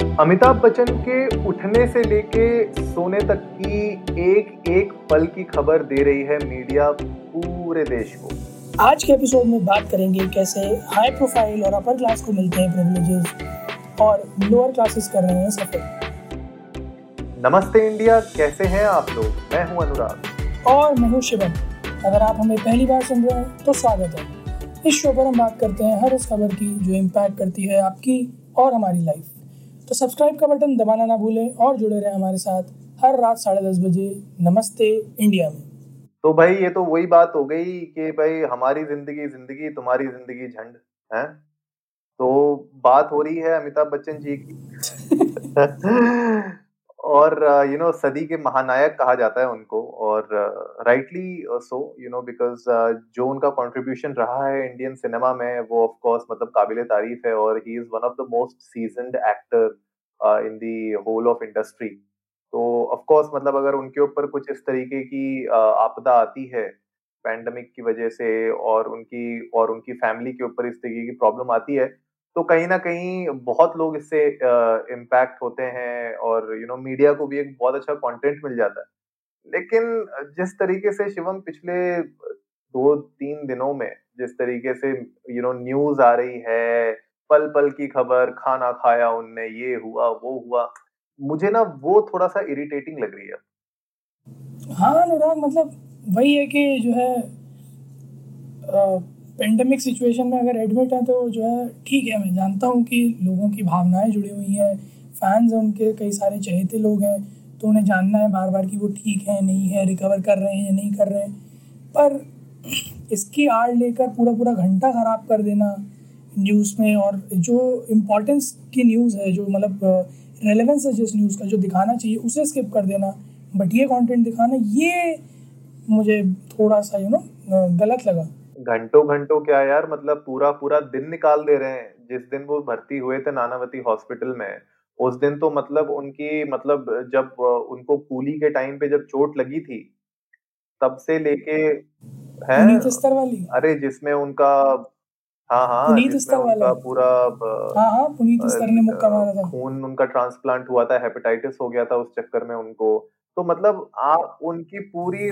अमिताभ बच्चन के उठने से लेके सोने तक की एक एक पल की खबर दे रही है मीडिया पूरे देश को। आज के एपिसोड में बात करेंगे कैसे हाई प्रोफ़ाइल और अपर क्लास को मिलते हैं प्रिविलेजेस और लोअर क्लासेस कर रहे हैं सफ़र नमस्ते इंडिया कैसे हैं आप लोग? मैं हूँ अनुराग। और मैं हूँ शिवम। अगर आप हमें पहली बार सुन रहे हैं तो स्वागत है। इस शो पर हम बात करते हैं हर उस खबर की जो इम्पैक्ट करती है आपकी और हमारी लाइफ तो सब्सक्राइब का बटन दबाना ना भूलें और जुड़े रहें हमारे साथ हर रात साढ़े दस बजे नमस्ते इंडिया में। तो भाई ये तो वही बात हो गई कि भाई हमारी ज़िंदगी ज़िंदगी तुम्हारी ज़िंदगी झंड है? तो बात हो रही है अमिताभ बच्चन जी की। और यू नो सदी के महानायक कहा जाता है उनको और rightly so you know because जो उनका कंट्रीब्यूशन रहा है इंडियन सिनेमा में वो ऑफ़ कोर्स मतलब काबिल तारीफ़ है और he is one of the most seasoned actor in the whole of industry तो ऑफ़ कोर्स मतलब अगर उनके ऊपर कुछ इस तरीके की uh, आपदा आती है पैंडमिक की वजह से और उनकी और उनकी फैमिली के ऊपर इस तरीके की प्रॉब्लम आती है तो कहीं ना कहीं बहुत लोग इससे इम्पैक्ट होते हैं और यू नो मीडिया को भी एक बहुत अच्छा कंटेंट मिल जाता है। लेकिन जिस तरीके से शिवम पिछले दो तीन दिनों में जिस तरीके से यू नो न्यूज़ आ रही है पल पल की खबर, खाना खाया उनने, ये हुआ, वो हुआ, मुझे ना वो थोड़ा सा इरिटेटिंग लग रही है। हाँ अनुराग मतलब वही है कि जो है पेंडेमिक सिचुएशन में अगर एडमिट है तो जो है, ठीक है, मैं जानता हूँ कि लोगों की भावनाएँ जुड़ी हुई हैं फैंस हैं उनके, कई सारे चहेते लोग हैं तो उन्हें जानना है बार बार कि वो ठीक है, नहीं है रिकवर कर रहे हैं या नहीं कर रहे हैं। पर इसकी आड़ लेकर पूरा पूरा घंटा ख़राब कर देना न्यूज़ में और जो इम्पोर्टेंस की न्यूज़ है, जो मतलब रेलेवेंस है जिस न्यूज़ का, जो दिखाना चाहिए, उसे स्किप कर देना। बट ये कंटेंट दिखाना, ये मुझे थोड़ा सा यू नो गलत लगा। घंटों घंटों क्या यार मतलब पूरा पूरा दिन निकाल दे रहे हैं। जिस दिन वो भर्ती हुए थे नानावती हॉस्पिटल में उस दिन तो मतलब उनकी मतलब जब उनको कूली के टाइम पे जब चोट लगी थी तब से लेके है वाली? अरे जिसमें उनका हाँ हाँ पुनीत वाला? पूरा हाँ हाँ पुनीत ने मुक्का मारा था। खून उनका ट्रांसप्लांट हुआ था हेपेटाइटिस हो गया था उस चक्कर में उनको। तो मतलब आप उनकी पूरी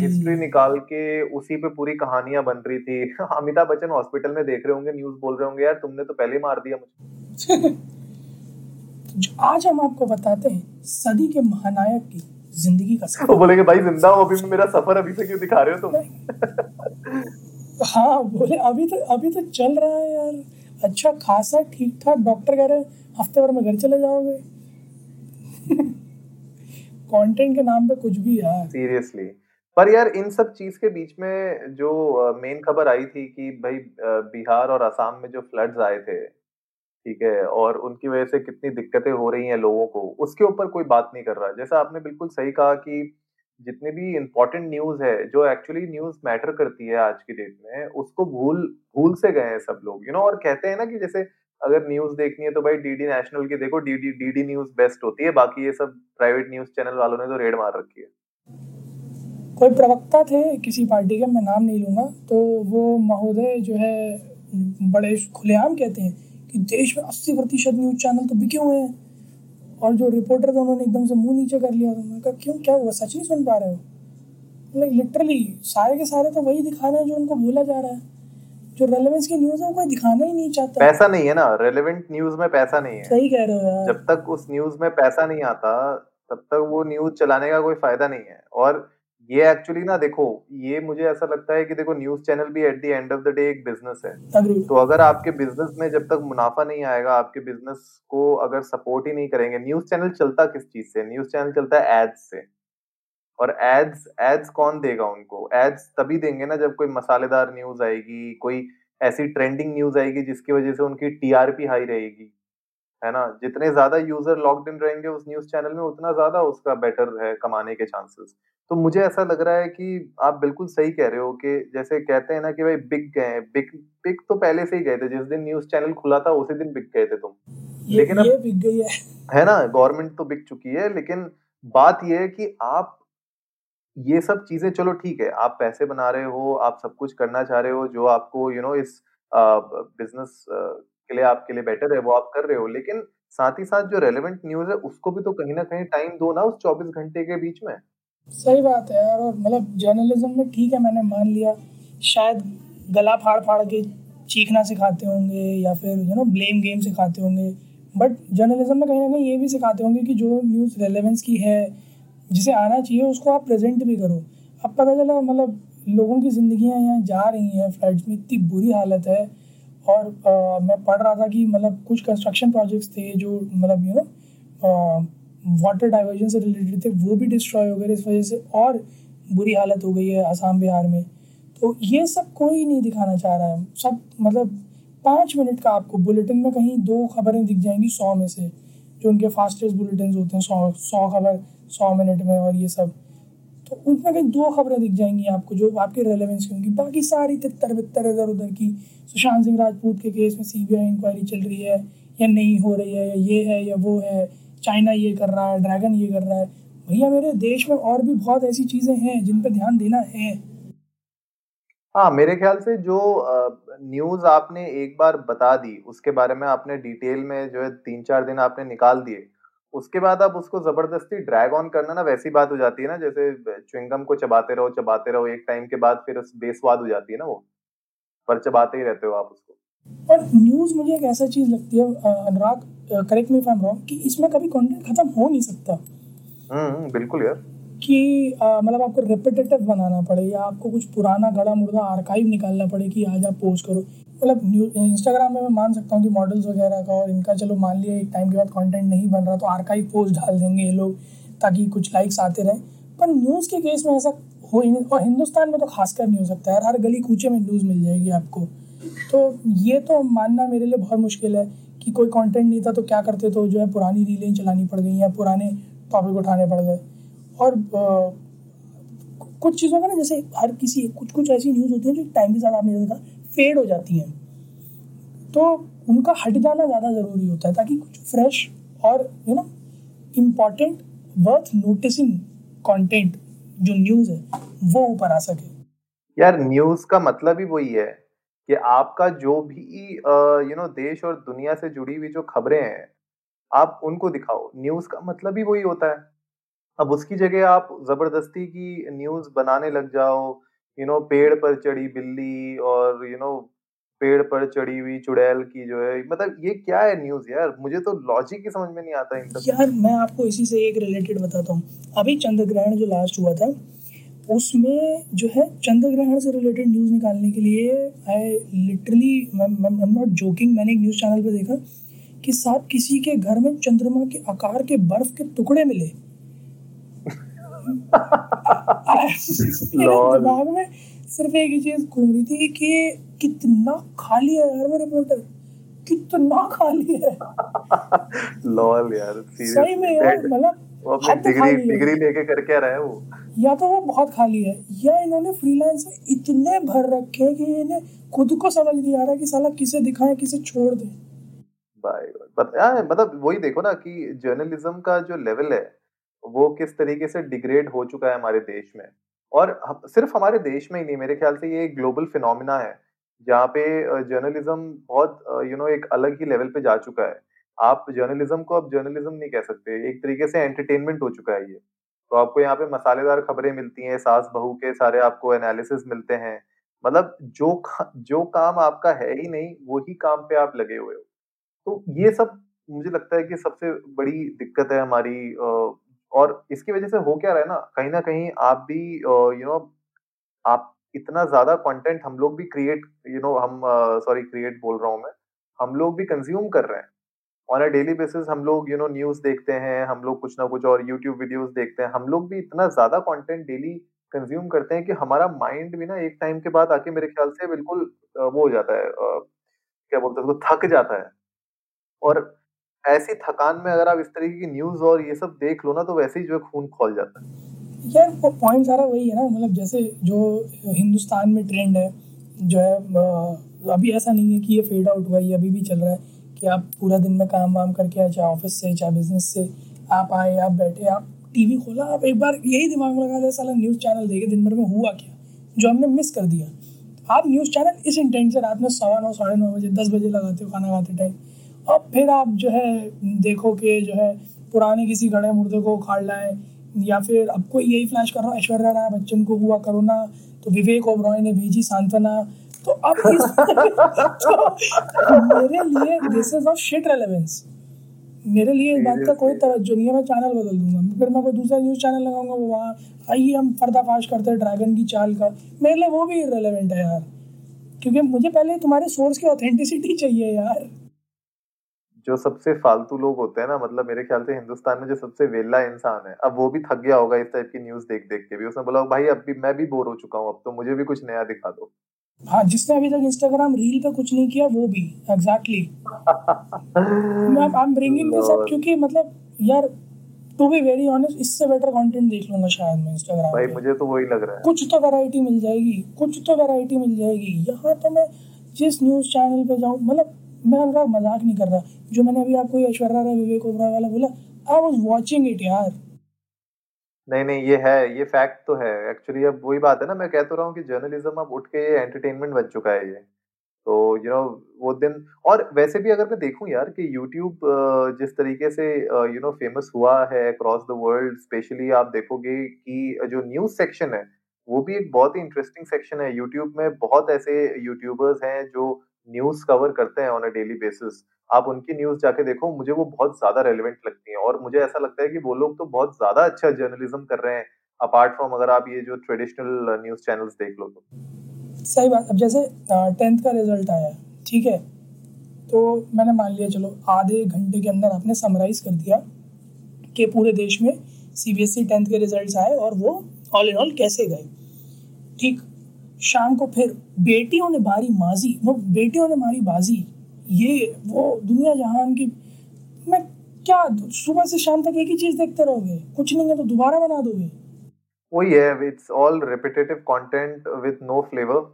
हिस्ट्री निकाल के उसी पे पूरी कहानियाँ बन रही थी। अमिताभ बच्चन हॉस्पिटल में देख रहे होंगे न्यूज़ बोल रहे होंगे यार तुमने तो पहले मार दिया मुझे। आज हम आपको बताते हैं सदी के महानायक की ज़िंदगी का सफ़र। बोलेंगे भाई ज़िंदा हो अभी मेरा सफ़र अभी से क्यों दिखा रहे हो तुम? हाँ बोले अभी तो अभी तो चल रहा है यार। अच्छा खासा ठीक ठाक डॉक्टर कह रहे हैं हफ़्ते भर में घर चले जाओगे। कंटेंट के नाम पे कुछ भी यार सीरियसली पर यार, इन सब चीज़ के बीच में जो मेन खबर आई थी कि भाई बिहार और असम में जो फ्लड्स आए थे, ठीक है, और उनकी वजह से कितनी दिक्कतें हो रही हैं लोगों को, उसके ऊपर कोई बात नहीं कर रहा। जैसा आपने बिल्कुल सही कहा कि जितने भी इम्पोर्टेंट न्यूज़ है, जो एक्चुअली न्यूज़ मैटर करती है आज की डेट में, उसको भूल भूल से गए हैं सब लोग यू नो और कहते हैं ना कि जैसे अगर न्यूज़ देखनी है तो भाई डीडी नेशनल की देखो डीडी डीडी न्यूज़ बेस्ट होती है। बाकी ये सब प्राइवेट न्यूज़ चैनल वालों ने तो रेड मार रखी है। कोई प्रवक्ता थे किसी पार्टी के, मैं नाम नहीं लूँगा तो वो महोदय जो है, बड़े खुलेआम कहते हैं कि देश में अस्सी प्रतिशत न्यूज़ चैनल तो बिके हुए हैं। और जो रिपोर्टर थे, उन्होंने एकदम से मुँह नीचे कर लिया। मैं कहा, क्यों? क्या हुआ? सच नहीं सुन पा रहे हो? लाइक लिटरली सारे के सारे तो वही दिखा रहे हैं जो उनको बोला जा रहा है। जो रेलेवेंस की न्यूज़ है वो कोई दिखाना ही नहीं चाहता। पैसा नहीं है ना रेलेवेंट न्यूज़ में पैसा नहीं है। सही कह रहे हो यार। जब तक उस न्यूज़ में पैसा नहीं आता तब तक वो न्यूज़ चलाने का कोई फ़ायदा नहीं है। और ये एक्चुअली ना देखो ये मुझे ऐसा लगता है कि देखो न्यूज़ चैनल भी at the end of the day एक बिज़नेस है। तो अगर आपके बिज़नेस में जब तक मुनाफा नहीं आएगा आपके बिज़नेस को अगर सपोर्ट ही नहीं करेंगे न्यूज़ चैनल चलता किस चीज़ से? न्यूज़ चैनल चलता है एड्स से। और एड्स एड्स कौन देगा उनको? एड्स तभी देंगे ना जब कोई मसालेदार न्यूज़ आएगी कोई ऐसी ट्रेंडिंग न्यूज़ आएगी जिसकी वजह से उनकी टीआरपी हाई रहेगी है ना? जितने ज़्यादा यूज़र लॉग्ड इन रहेंगे उस न्यूज़ चैनल में उतना ज़्यादा उसका बेटर है कमाने के चांसेस तो मुझे ऐसा लग रहा है कि आप बिल्कुल सही कह रहे हो कि जैसे कहते हैं ना कि भाई बिक गए बिक बिक तो पहले से ही गए थे जिस दिन न्यूज़ चैनल खुला था उसी दिन बिक गए थे तुम। लेकिन अब बिक गई है। है ना गवर्नमेंट तो बिक चुकी है लेकिन बात यह है कि आप ये सब चीज़ें चलो ठीक है आप पैसे बना रहे हो आप सब कुछ करना चाह रहे हो जो आपको यू you नो know, इस बिज़नेस के लिए आपके लिए बेटर है वो आप कर रहे हो लेकिन साथ ही साथ जो रेलेवेंट न्यूज़ है उसको भी तो कहीं ना कहीं टाइम दो ना उस 24 घंटे के बीच में। सही बात है यार मतलब जर्नलिज्म में ठीक है मैंने मान लिया शायद गला फाड़-फाड़ के चीखना सिखाते होंगे या फिर यू नो ब्लेम गेम सिखाते होंगे बट जर्नलिज्म में कहीं ना कहीं ये भी सिखाते होंगे कि जो न्यूज़ रेलेवेंस की है जिसे आना चाहिए उसको आप प्रेजेंट भी करो। अब पता चला मतलब लोगों की ज़िंदगियाँ यहाँ जा रही हैं फ्लड्स में इतनी बुरी हालत है। और आ, मैं पढ़ रहा था कि मतलब कुछ कंस्ट्रक्शन प्रोजेक्ट्स थे जो मतलब यू नो वाटर डाइवर्जन से रिलेटेड थे वो भी डिस्ट्रॉय हो गए इस वजह से और बुरी हालत हो गई है आसाम बिहार में। तो ये सब कोई नहीं दिखाना चाह रहा है। सब मतलब पाँच मिनट का आपको बुलेटिन में कहीं दो खबरें दिख जाएँगी सौ में से जो उनके फास्टेस्ट बुलेटिन होते हैं सौ सौ खबर। सौ मिनट में और ये सब। तो उसमें कहीं दो खबरें दिख जाएँगी आपको जो आपके रेलेवेंस की होंगी। बाकी सारी तितर बितर इधर उधर की, सुशांत सिंह राजपूत के केस में सीबीआई इंक्वायरी चल रही है, या नहीं हो रही है, या ये है, या वो है, चाइना ये कर रहा है, ड्रैगन ये कर रहा है। भैया, मेरे देश में और भी बहुत ऐसी चीज़ें हैं जिन पर ध्यान देना है। हाँ मेरे ख्याल से जो न्यूज़ आपने एक बार बता दी, उसके बारे में आपने डिटेल में जो है तीन चार दिन आपने निकाल दिए। उसके बाद आप उसको ज़बरदस्ती ड्रैग ऑन करना ना वैसी बात हो जाती है ना जैसे चुंगम को चबाते रहो चबाते रहो एक टाइम के बाद फिर बेस्वाद हो जाती है ना वो। पर चबाते ही रहते हो आप उसको। पर न्यूज़ मुझे एक ऐसा चीज़ लगती है Anurag correct me if I am wrong कि इसमें कभी कंटेंट खत्म हो नहीं सकता। हम्म बिल्कुल यार। कि मतलब आपको रिपीटेटिव बनाना पड़े या आपको कुछ पुराना गड़ा मुर्दा आर्काइव निकालना पड़े कि आज आप पोस्ट करो। मतलब न्यूज़ इंस्टाग्राम में मैं मान सकता हूँ कि मॉडल्स वगैरह का और इनका चलो मान लिया एक टाइम के बाद कंटेंट नहीं बन रहा तो आर्काइव पोस्ट डाल देंगे ये लोग ताकि कुछ लाइक्स आते रहें। पर न्यूज़ के केस में ऐसा हो ही नहीं, और हिंदुस्तान में तो खासकर नहीं हो सकता है हर गली कूचे में न्यूज़ मिल जाएगी आपको। तो ये तो मानना मेरे लिए बहुत मुश्किल है कि कोई कंटेंट नहीं था तो क्या करते तो जो है पुरानी रीलें चलानी पड़ गई या पुराने टॉपिक उठाने पड़ गए। और कुछ चीज़ों का ना, जैसे हर किसी कुछ कुछ ऐसी न्यूज़ होती है जो टाइम के साथ आपने देखा फेड हो जाती हैं। तो उनका हट जाना ज़्यादा ज़रूरी होता है, ताकि कुछ फ्रेश और you know important worth noticing content जो न्यूज़ है, वो ऊपर आ सके। यार न्यूज़ का मतलब ही वही है कि आपका जो भी यू नो देश और दुनिया से जुड़ी हुई जो खबरें हैं, आप उनको दिखाओ। न्यूज़ का मतलब ही वही होता है। अब उसकी जगह आप ज़बरदस्ती की न्यूज़ बनाने लग जाओ यू नो पेड़ पर चढ़ी बिल्ली और यू नो पेड़ पर चढ़ी हुई चुड़ैल की जो है मतलब ये क्या है न्यूज़ यार? मुझे तो लॉजिक ही समझ में नहीं आता इन यार मैं आपको इसी से एक रिलेटेड बताता हूँ। अभी चंद्र ग्रहण जो लास्ट हुआ था उसमें जो है चंद्र ग्रहण से रिलेटेड न्यूज़ निकालने के लिए I literally I am not joking मैंने एक न्यूज़ चैनल पे देखा कि साहब किसी के घर में चंद्रमा के आकार के बर्फ़ के टुकड़े मिले। दिमाग में सिर्फ़ एक ही चीज़ घूम रही थी कि कितना खाली है यार वो रिपोर्टर कितना खाली है। लॉल यार सही में यार मतलब वो डिग्री डिग्री लेके कर क्या रहा है वो। या तो वो बहुत खाली है या इन्होंने फ्रीलांस इतने भर रखे हैं कि इन्हें खुद को समझ नहीं आ रहा कि साला किसे दिखाएँ किसे छोड़ दें। भाई मतलब वही देखो ना कि जर्नलिज्म का जो लेवल है वो किस तरीके से डिग्रेड हो चुका है हमारे देश में? और हम, सिर्फ़ हमारे देश में ही नहीं मेरे ख्याल से ये एक ग्लोबल फिनोमिना है जहाँ पे जर्नलिज्म बहुत यू नो एक अलग ही लेवल पे जा चुका है। आप जर्नलिज्म को अब जर्नलिज्म नहीं कह सकते एक तरीके से एंटरटेनमेंट हो चुका है ये। तो आपको यहाँ पे मसालेदार खबरें मिलती हैं सास बहू के सारे आपको एनालिसिस मिलते हैं। मतलब जो जो काम आपका है ही नहीं वही काम पे आप लगे हुए हो। तो ये सब मुझे लगता है कि सबसे बड़ी दिक्कत है हमारी और इसकी वजह से हो क्या रहा है ना, कहीं ना कहीं आप भी यू नो आप इतना ज़्यादा कंटेंट हम लोग भी क्रिएट यू नो हम सॉरी क्रिएट बोल रहा हूँ मैं, हम लोग भी कंज्यूम कर रहे हैं। ऑन अ डेली बेसिस हम लोग यू नो न्यूज़ देखते हैं, हम लोग कुछ ना कुछ और यूट्यूब वीडियोस देखते हैं, हम लोग भी इतना ज़्यादा कंटेंट डेली कंज्यूम करते हैं कि हमारा माइंड भी ना एक टाइम के बाद आके मेरे ख्याल से बिल्कुल वो हो जाता है क्या बोलते हैं उसको, थक जाता है। और ऐसी थकान में अगर आप इस तरीके की न्यूज़ और ये सब देख लो ना तो वैसे ही जो है खून खोल जाता है। यार, वो पॉइंट सारा वही है ना मतलब जैसे जो हिंदुस्तान में ट्रेंड है, जो है अभी ऐसा नहीं है कि ये फेड आउट हुआ, ये अभी भी चल रहा है कि आप पूरा दिन में काम वाम करके आए चाहे ऑफ़िस से, चाहे बिज़नेस से, आप आए, आप बैठे, आप टीवी खोला, आप एक बार यही दिमाग में लगा दे, साला न्यूज़ चैनल देखे, दिन भर में हुआ क्या? जो हमने मिस कर दिया। आप न्यूज़ चैनल इस इंटेंट से रात में सवा नौ, साढ़े नौ बजे, दस बजे लगाते हो, खाना खाते टाइम अब फिर आप जो है देखो कि जो है पुराने किसी गड़े मुर्दे को उखाड़ लाए या फिर अब कोई यही फ्लैश कर रहा है ऐश्वर्या राय बच्चन को हुआ करोना तो विवेक ओब्रॉय ने भेजी सांत्वना तो अब इस तो मेरे लिए this is of shit relevance मेरे लिए इस बात का कोई तवज्जो नहीं है मैं चैनल बदल दूँगा। फिर मैं कोई दूसरा न्यूज़ चैनल लगाऊँगा वो वहाँ आइए हम पर्दाफाश करते हैं ड्रैगन की चाल का। मेरे लिए वो भी इरेलीवेंट है यार क्योंकि मुझे पहले तुम्हारे सोर्स की ऑथेंटिसिटी चाहिए यार। जो सबसे फालतू लोग होते हैं ना मतलब मेरे ख्याल से हिंदुस्तान में जो सबसे वेला इंसान है अब वो भी थक गया होगा इस टाइप की न्यूज़ देख देख के भी। उसने बोला भाई अब भी मैं भी बोर हो चुका हूँ अब तो मुझे भी कुछ नया दिखा दो। हाँ जिसने अभी तक इंस्टाग्राम रील पे कुछ नहीं किया वो भी exactly I am bringing this up क्योंकि मतलब यार टू बी वेरी ऑनेस्ट इससे बेटर कंटेंट देख लूँगा शायद मैं इंस्टाग्राम भाई मुझे तो वही लग रहा है। कुछ तो वैरायटी मिल जाएगी कुछ तो वैरायटी मिल जाएगी। यहाँ तो मैं जिस न्यूज़ चैनल पे जाऊँ मतलब मैं उनका मज़ाक नहीं कर रहा जो मैंने अभी आपको ऐश्वर्या राय, विवेक ओबरा वाला बोला आई वाज वाचिंग इट यार। नहीं नहीं, ये है, ये फैक्ट तो है। एक्चुअली अब वही बात है ना, मैं कह तो रहा हूँ कि जर्नलिज्म अब उठ के ये एंटरटेनमेंट बन चुका है ये। तो यू नो वो दिन, और वैसे भी अगर मैं देखूँ यार कि यूट्यूब जिस तरीके से यू नो फ़ेमस हुआ है अक्रॉस द वर्ल्ड स्पेशली आप देखोगे कि जो न्यूज़ सेक्शन है, वो भी एक बहुत ही इंटरेस्टिंग सेक्शन है। यूट्यूब में बहुत ऐसे यूट्यूबर्स हैं जो न्यूज़ कवर करते हैं ऑन अ डेली बेसिस आप उनकी न्यूज़ जाके देखो, मुझे वो बहुत ज़्यादा रेलिवेंट लगती है और मुझे ऐसा लगता है कि वो लोग तो बहुत ज़्यादा अच्छा जर्नलिज्म कर रहे हैं अपार्ट फ्रॉम अगर आप ये जो ट्रेडिशनल न्यूज़ चैनल्स देख लो तो। सही बात, अब जैसे टेंथ का रिज़ल्ट आया, ठीक है? तो मैंने मान लिया, चलो, आधे घंटे के अंदर आपने समराइज कर दिया कि पूरे देश में सीबीएसई टेंथ के रिजल्ट्स आए और वो ऑल इन ऑल कैसे गए, ठीक? शाम को फिर बेटियों ने बारी माजी वो बेटियों ने मारी बाजी। ये वो दुनिया जहान की मैं क्या सुबह से शाम तक एक ही चीज़ देखते रहोगे? कुछ नहीं है तो दोबारा बना दोगे? वही है it's all repetitive content with no flavour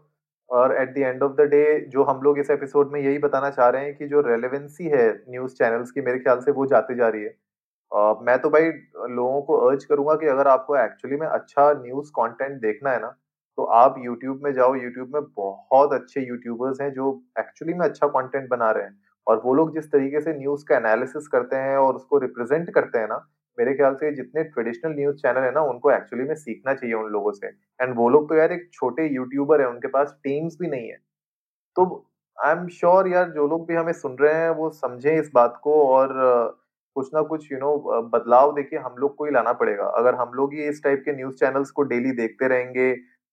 और at the end of the day जो हम लोग इस एपिसोड में यही बताना चाह रहे हैं कि जो रेलेवेंसी है न्यूज़ चैनल्स की मेरे ख्याल से वो जाती जा रही है। uh, मैं तो भाई लोगों को अर्ज़ करूँगा कि अगर आपको एक्चुअली में अच्छा न्यूज़ कंटेंट देखना है ना तो आप यूट्यूब में जाओ यूट्यूब में बहुत अच्छे यूट्यूबर्स हैं जो एक्चुअली में अच्छा कंटेंट बना रहे हैं। और वो लोग जिस तरीके से न्यूज़ का एनालिसिस करते हैं और उसको रिप्रेजेंट करते हैं ना मेरे ख्याल से जितने ट्रेडिशनल न्यूज़ चैनल है ना उनको एक्चुअली में सीखना चाहिए उन लोगों से। एंड वो लोग तो यार एक छोटे यूट्यूबर है उनके पास टीम्स भी नहीं है। तो आई एम श्योर यार जो लोग भी हमें सुन रहे हैं वो समझे इस बात को और कुछ ना कुछ यू you नो know, बदलाव देखिए हम लोग को ही लाना पड़ेगा। अगर हम लोग ही इस टाइप के न्यूज़ चैनल्स को डेली देखते रहेंगे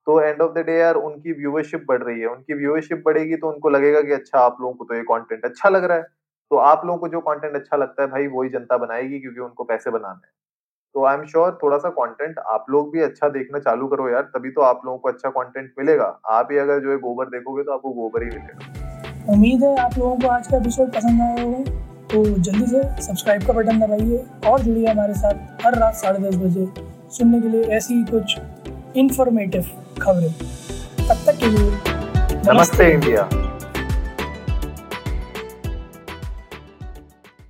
तो एंड ऑफ़ द डे यार उनकी व्यूअरशिप बढ़ रही है। उनकी व्यूअरशिप बढ़ेगी तो उनको लगेगा कि अच्छा आप लोगों को तो ये कंटेंट अच्छा लग रहा है। तो आप लोगों को जो कंटेंट अच्छा लगता है भाई, वही जनता बनाएगी क्योंकि उनको पैसे बनाना है। तो आई एम श्योर थोड़ा सा कंटेंट आप लोग भी अच्छा देखना चालू करो यार, तभी तो आप लोगों को अच्छा कंटेंट मिलेगा। आप ही अगर जो है गोबर देखोगे तो आपको गोबर ही मिलेगा। उम्मीद है आप लोगों को आज का एपिसोड पसंद आया होगा। तो जल्दी से सब्सक्राइब का बटन दबाइए और जुड़िए हमारे साथ हर रात साढ़े दस बजे। सुनने के लिए ऐसी कुछ इंफॉर्मेटिव खबरें। तब तक के लिए नमस्ते। इंडिया।